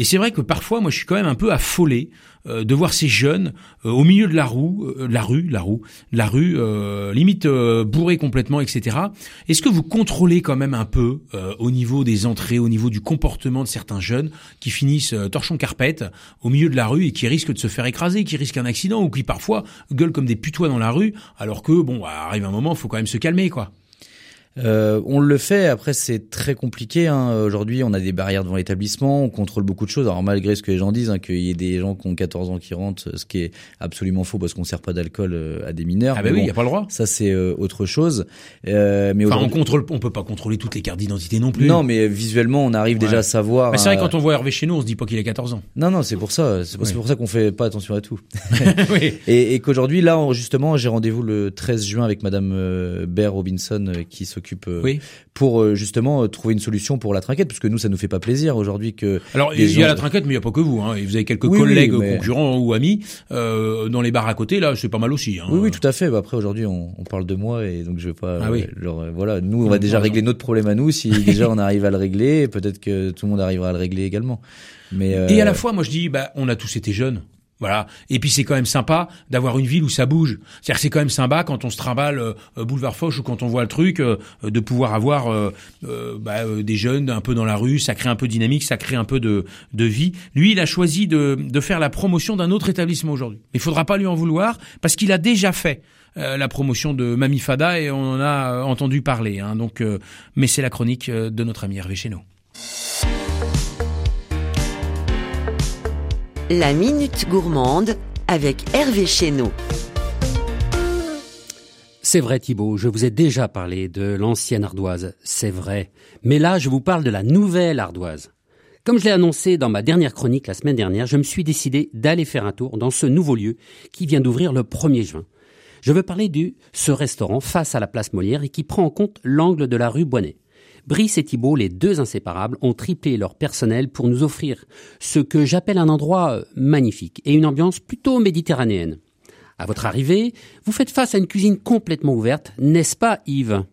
Et c'est vrai que parfois, moi, je suis quand même un peu affolé euh, de voir ces jeunes euh, au milieu de la roue, euh, la rue, la roue, la rue, euh, limite euh, bourrés complètement, etc. Est-ce que vous contrôlez quand même un peu au niveau des entrées, au niveau du comportement de certains jeunes qui finissent torchon carpette au milieu de la rue et qui risquent de se faire écraser, qui risquent un accident ou qui parfois gueulent comme des putois dans la rue, alors que bon, bah, arrive un moment, faut quand même se calmer, quoi. Euh, on le fait. Après, c'est très compliqué. Hein. Aujourd'hui, on a des barrières devant l'établissement. On contrôle beaucoup de choses. Alors, malgré ce que les gens disent, hein, qu'il y ait des gens qui ont 14 ans qui rentrent, ce qui est absolument faux parce qu'on sert pas d'alcool euh, à des mineurs. Ah bah Mais oui, il bon, y a pas le droit. Ça, c'est euh, autre chose. Euh, mais Enfin, on contrôle, on peut pas contrôler toutes les cartes d'identité non plus. non, mais visuellement, on arrive déjà à savoir. Bah, c'est vrai euh, quand on voit Hervé chez nous, on se dit pas qu'il a 14 ans. Non, non, c'est pour ça. C'est pour, c'est Oui. pour ça qu'on fait pas attention à tout. oui. Et, et qu'aujourd'hui, là, justement, j'ai rendez-vous le 13 juin avec Madame Baird Robinson qui s'occupe euh, Oui. pour euh, justement euh, trouver une solution pour la trinquette, parce que nous, ça nous fait pas plaisir aujourd'hui que. Alors, il y a la trinquette, mais il n'y a pas que vous. Hein. Et Vous avez quelques Oui, oui, collègues mais- concurrents ou amis euh, dans les bars à côté. Là, c'est pas mal aussi. Hein. Oui, oui, tout à fait. Bah, après, aujourd'hui, on, on parle de moi et donc je veux pas. Ah oui. leur- voilà, nous, on va déjà régler notre problème à nous. Si déjà on arrive à le régler, peut-être que tout le monde arrivera à le régler également. Mais euh, Et à la fois, moi, je dis, bah, on a tous été jeunes. Voilà. Et puis c'est quand même sympa d'avoir une ville où ça bouge. C'est-à-dire c'est quand même sympa quand on se trimballe euh, euh, boulevard Foch ou quand on voit le truc euh, euh, de pouvoir avoir euh, euh, bah, des jeunes un peu dans la rue. Ça crée un peu de dynamique, ça crée un peu de, de vie. Lui, il a choisi de, de faire la promotion d'un autre établissement aujourd'hui. Il faudra pas lui en vouloir parce qu'il a déjà fait. la promotion de Mamifada et on en a entendu parler. Hein, donc, mais c'est la chronique de notre ami Hervé Chéneau. La Minute Gourmande avec Hervé Chéneau. C'est vrai Thibault, je vous ai déjà parlé de l'ancienne ardoise, c'est vrai. Mais là, je vous parle de la nouvelle ardoise. Comme je l'ai annoncé dans ma dernière chronique la semaine dernière, je me suis décidé d'aller faire un tour dans ce nouveau lieu qui vient d'ouvrir le 1er juin. Je veux parler de ce restaurant face à la place Molière et qui prend en compte l'angle de la rue Boinet. Brice et Thibault, les deux inséparables, ont triplé leur personnel pour nous offrir ce que j'appelle un endroit euh, magnifique et une ambiance plutôt méditerranéenne. À votre arrivée, vous faites face à une cuisine complètement ouverte, n'est-ce pas Yves?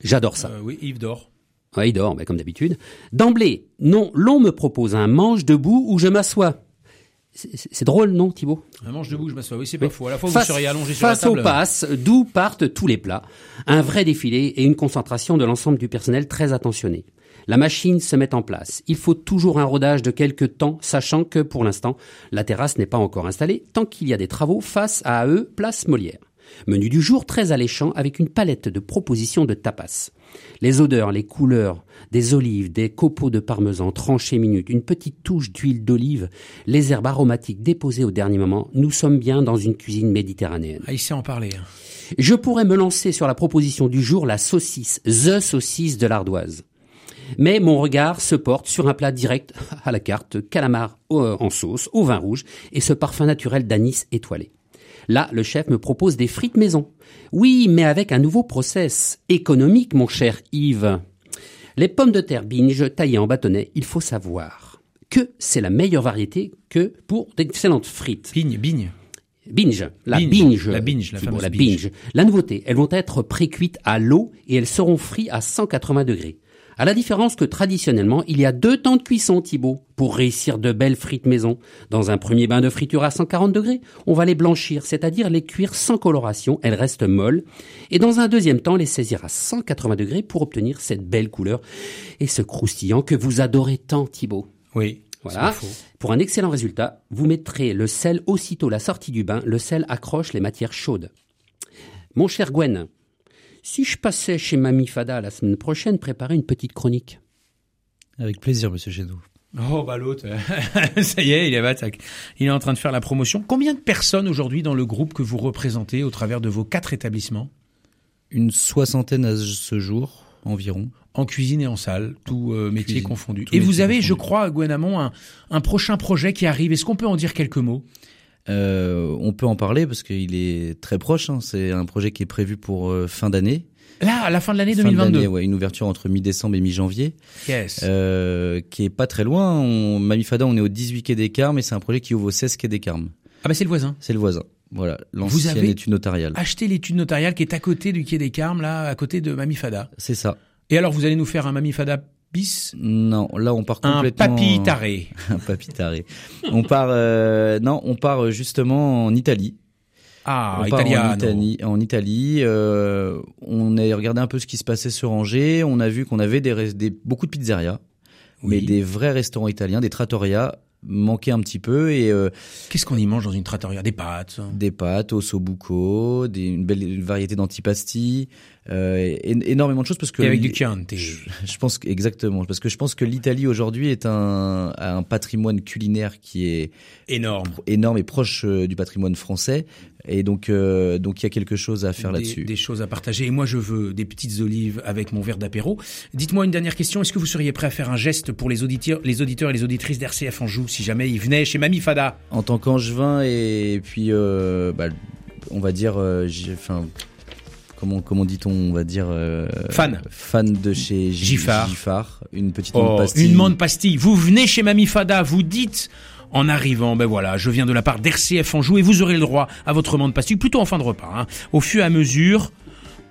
J'adore ça. Euh, oui, Yves dort. Ouais, il dort, mais comme d'habitude. D'emblée, non, l'on me propose un manche debout où je m'assois. C'est- drôle, non, Thibault Un manche debout, je m'assois. Oui, c'est pas. À la fois, Face- vous seriez allongé sur la Face table. au pass, d'où partent tous les plats. Un vrai défilé et une concentration de l'ensemble du personnel très attentionné. La machine se met en place. Il faut toujours un rodage de quelques temps, sachant que pour l'instant, la terrasse n'est pas encore installée, tant qu'il y a des travaux face à eux, place Molière. Menu du jour très alléchant avec une palette de propositions de tapas. Les odeurs, les couleurs, des olives, des copeaux de parmesan tranchés minutes, une petite touche d'huile d'olive, les herbes aromatiques déposées au dernier moment, nous sommes bien dans une cuisine méditerranéenne. Ah, il sait en parler. hein. Je pourrais me lancer sur la proposition du jour, la saucisse, the saucisse de l'ardoise. Mais mon regard se porte sur un plat direct à la carte, calamar euh, en sauce, au vin rouge et ce parfum naturel d'anis étoilé. Là, le chef me propose des frites maison. Oui, mais avec un nouveau process économique, mon cher Yves. Les pommes de terre binge taillées en bâtonnets, il faut savoir que c'est la meilleure variété que pour d'excellentes frites. Bigne, bigne. Binge, la Binge, binge, la binge, la fameuse la binge. binge. La nouveauté, elles vont être précuites à l'eau et elles seront frites à 180 degrés. À la différence que traditionnellement, il y a deux temps de cuisson, Thibaut, pour réussir de belles frites maison. Dans un premier bain de friture à 140 degrés, on va les blanchir, c'est-à-dire les cuire sans coloration, elles restent molles. Et dans un deuxième temps, les saisir à 180 degrés pour obtenir cette belle couleur et ce croustillant que vous adorez tant, Thibaut. Oui. Voilà. Pour un excellent résultat, vous mettrez le sel aussitôt la sortie du bain. Le sel accroche les matières chaudes. Mon cher Gwen, si je passais chez Mamie Fada la semaine prochaine préparer une petite chronique. Avec plaisir, monsieur Chéneau. Oh bah l'autre, ça y est, il est, attaque. il est en train de faire la promotion. Combien de personnes aujourd'hui dans le groupe que vous représentez au travers de vos quatre établissements? Une soixantaine à ce jour, environ. En cuisine et en salle, tout euh, métier Cuisine, confondu. tout Et vous avez, je crois, Gwen Hamon, un, un prochain projet qui arrive. Est-ce qu'on peut en dire quelques mots? Euh, on peut en parler parce qu'il est très proche. hein. C'est un projet qui est prévu pour euh, fin d'année. Là, à la fin de l'année Fin 2022. d'année, ouais, une ouverture entre mi-décembre et mi-janvier, Yes. euh, qui est pas très loin. On, Mamifada, on est au 18 quai des Carmes et c'est un projet qui ouvre au 16 quai des Carmes. Ah bah c'est le voisin. C'est le voisin. Voilà, Vous l'ancienne avez étude notariale. Acheter l'étude notariale qui est à côté du quai des Carmes, là, à côté de Mamifada. C'est ça. Et alors, vous allez nous faire un Mamifada bis? Non, là on part Un complètement. papy taré. un papy taré. On part, euh, non, on part euh, justement en Italie. Ah, on part en Italie. En Italie euh, on a regardé un peu ce qui se passait sur Angers. On a vu qu'on avait des, beaucoup de pizzerias, mais Oui. des vrais restaurants italiens, des trattoria manquaient un petit peu et euh, Qu'est-ce qu'on y mange dans une trattoria? Des pâtes. des pâtes au sobuco, des, une belle variété d'antipasti, euh, énormément de choses parce que Et avec du Chianti. Je, je pense exactement parce que je pense que l'Italie aujourd'hui est un, a un patrimoine culinaire qui est Énorme. énorme et proche euh, du patrimoine français et donc euh, donc il y a quelque chose à faire des, là-dessus. des choses à partager. Et moi, je veux des petites olives avec mon verre d'apéro. Dites-moi une dernière question. Est-ce que vous seriez prêt à faire un geste pour les auditeurs, les auditeurs et les auditrices d'RCF Anjou si jamais ils venaient chez Mamie Fada? En tant qu'angevin et puis euh, bah, on va dire enfin comment comment dit-on on va dire euh, Fan. fan de chez Giffard. Giffard une petite Oh, menthe pastille. une menthe pastille. Vous venez chez Mamie Fada, vous dites en arrivant, ben voilà, je viens de la part d'RCF Anjou et vous aurez le droit à votre menthe pastille, plutôt en fin de repas. hein. Au fur et à mesure,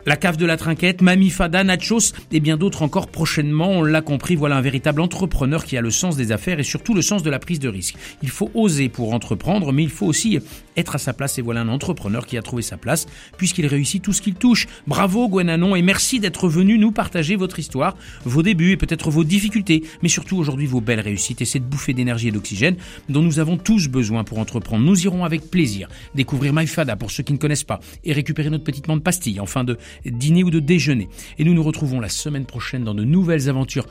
La cave de la trinquette, Mamie Fada, Nachos et bien d'autres encore prochainement. On l'a compris, voilà un véritable entrepreneur qui a le sens des affaires et surtout le sens de la prise de risque. Il faut oser pour entreprendre, mais il faut aussi être à sa place et voilà un entrepreneur qui a trouvé sa place puisqu'il réussit tout ce qu'il touche. Bravo Gwenanon et merci d'être venu nous partager votre histoire, vos débuts et peut-être vos difficultés, mais surtout aujourd'hui vos belles réussites et cette bouffée d'énergie et d'oxygène dont nous avons tous besoin pour entreprendre. Nous irons avec plaisir découvrir MyFada pour ceux qui ne connaissent pas et récupérer notre petite de pastille en fin de dîner ou de déjeuner. Et nous nous retrouvons la semaine prochaine dans de nouvelles aventures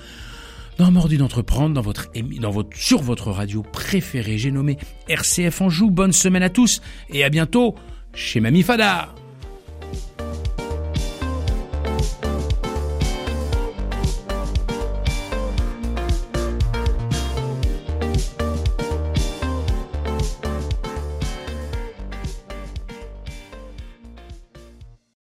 dans Mordu d'entreprendre, dans votre, dans votre, sur votre radio préférée. J'ai nommé RCF Anjou. Bonne semaine à tous et à bientôt chez Mamie Fada.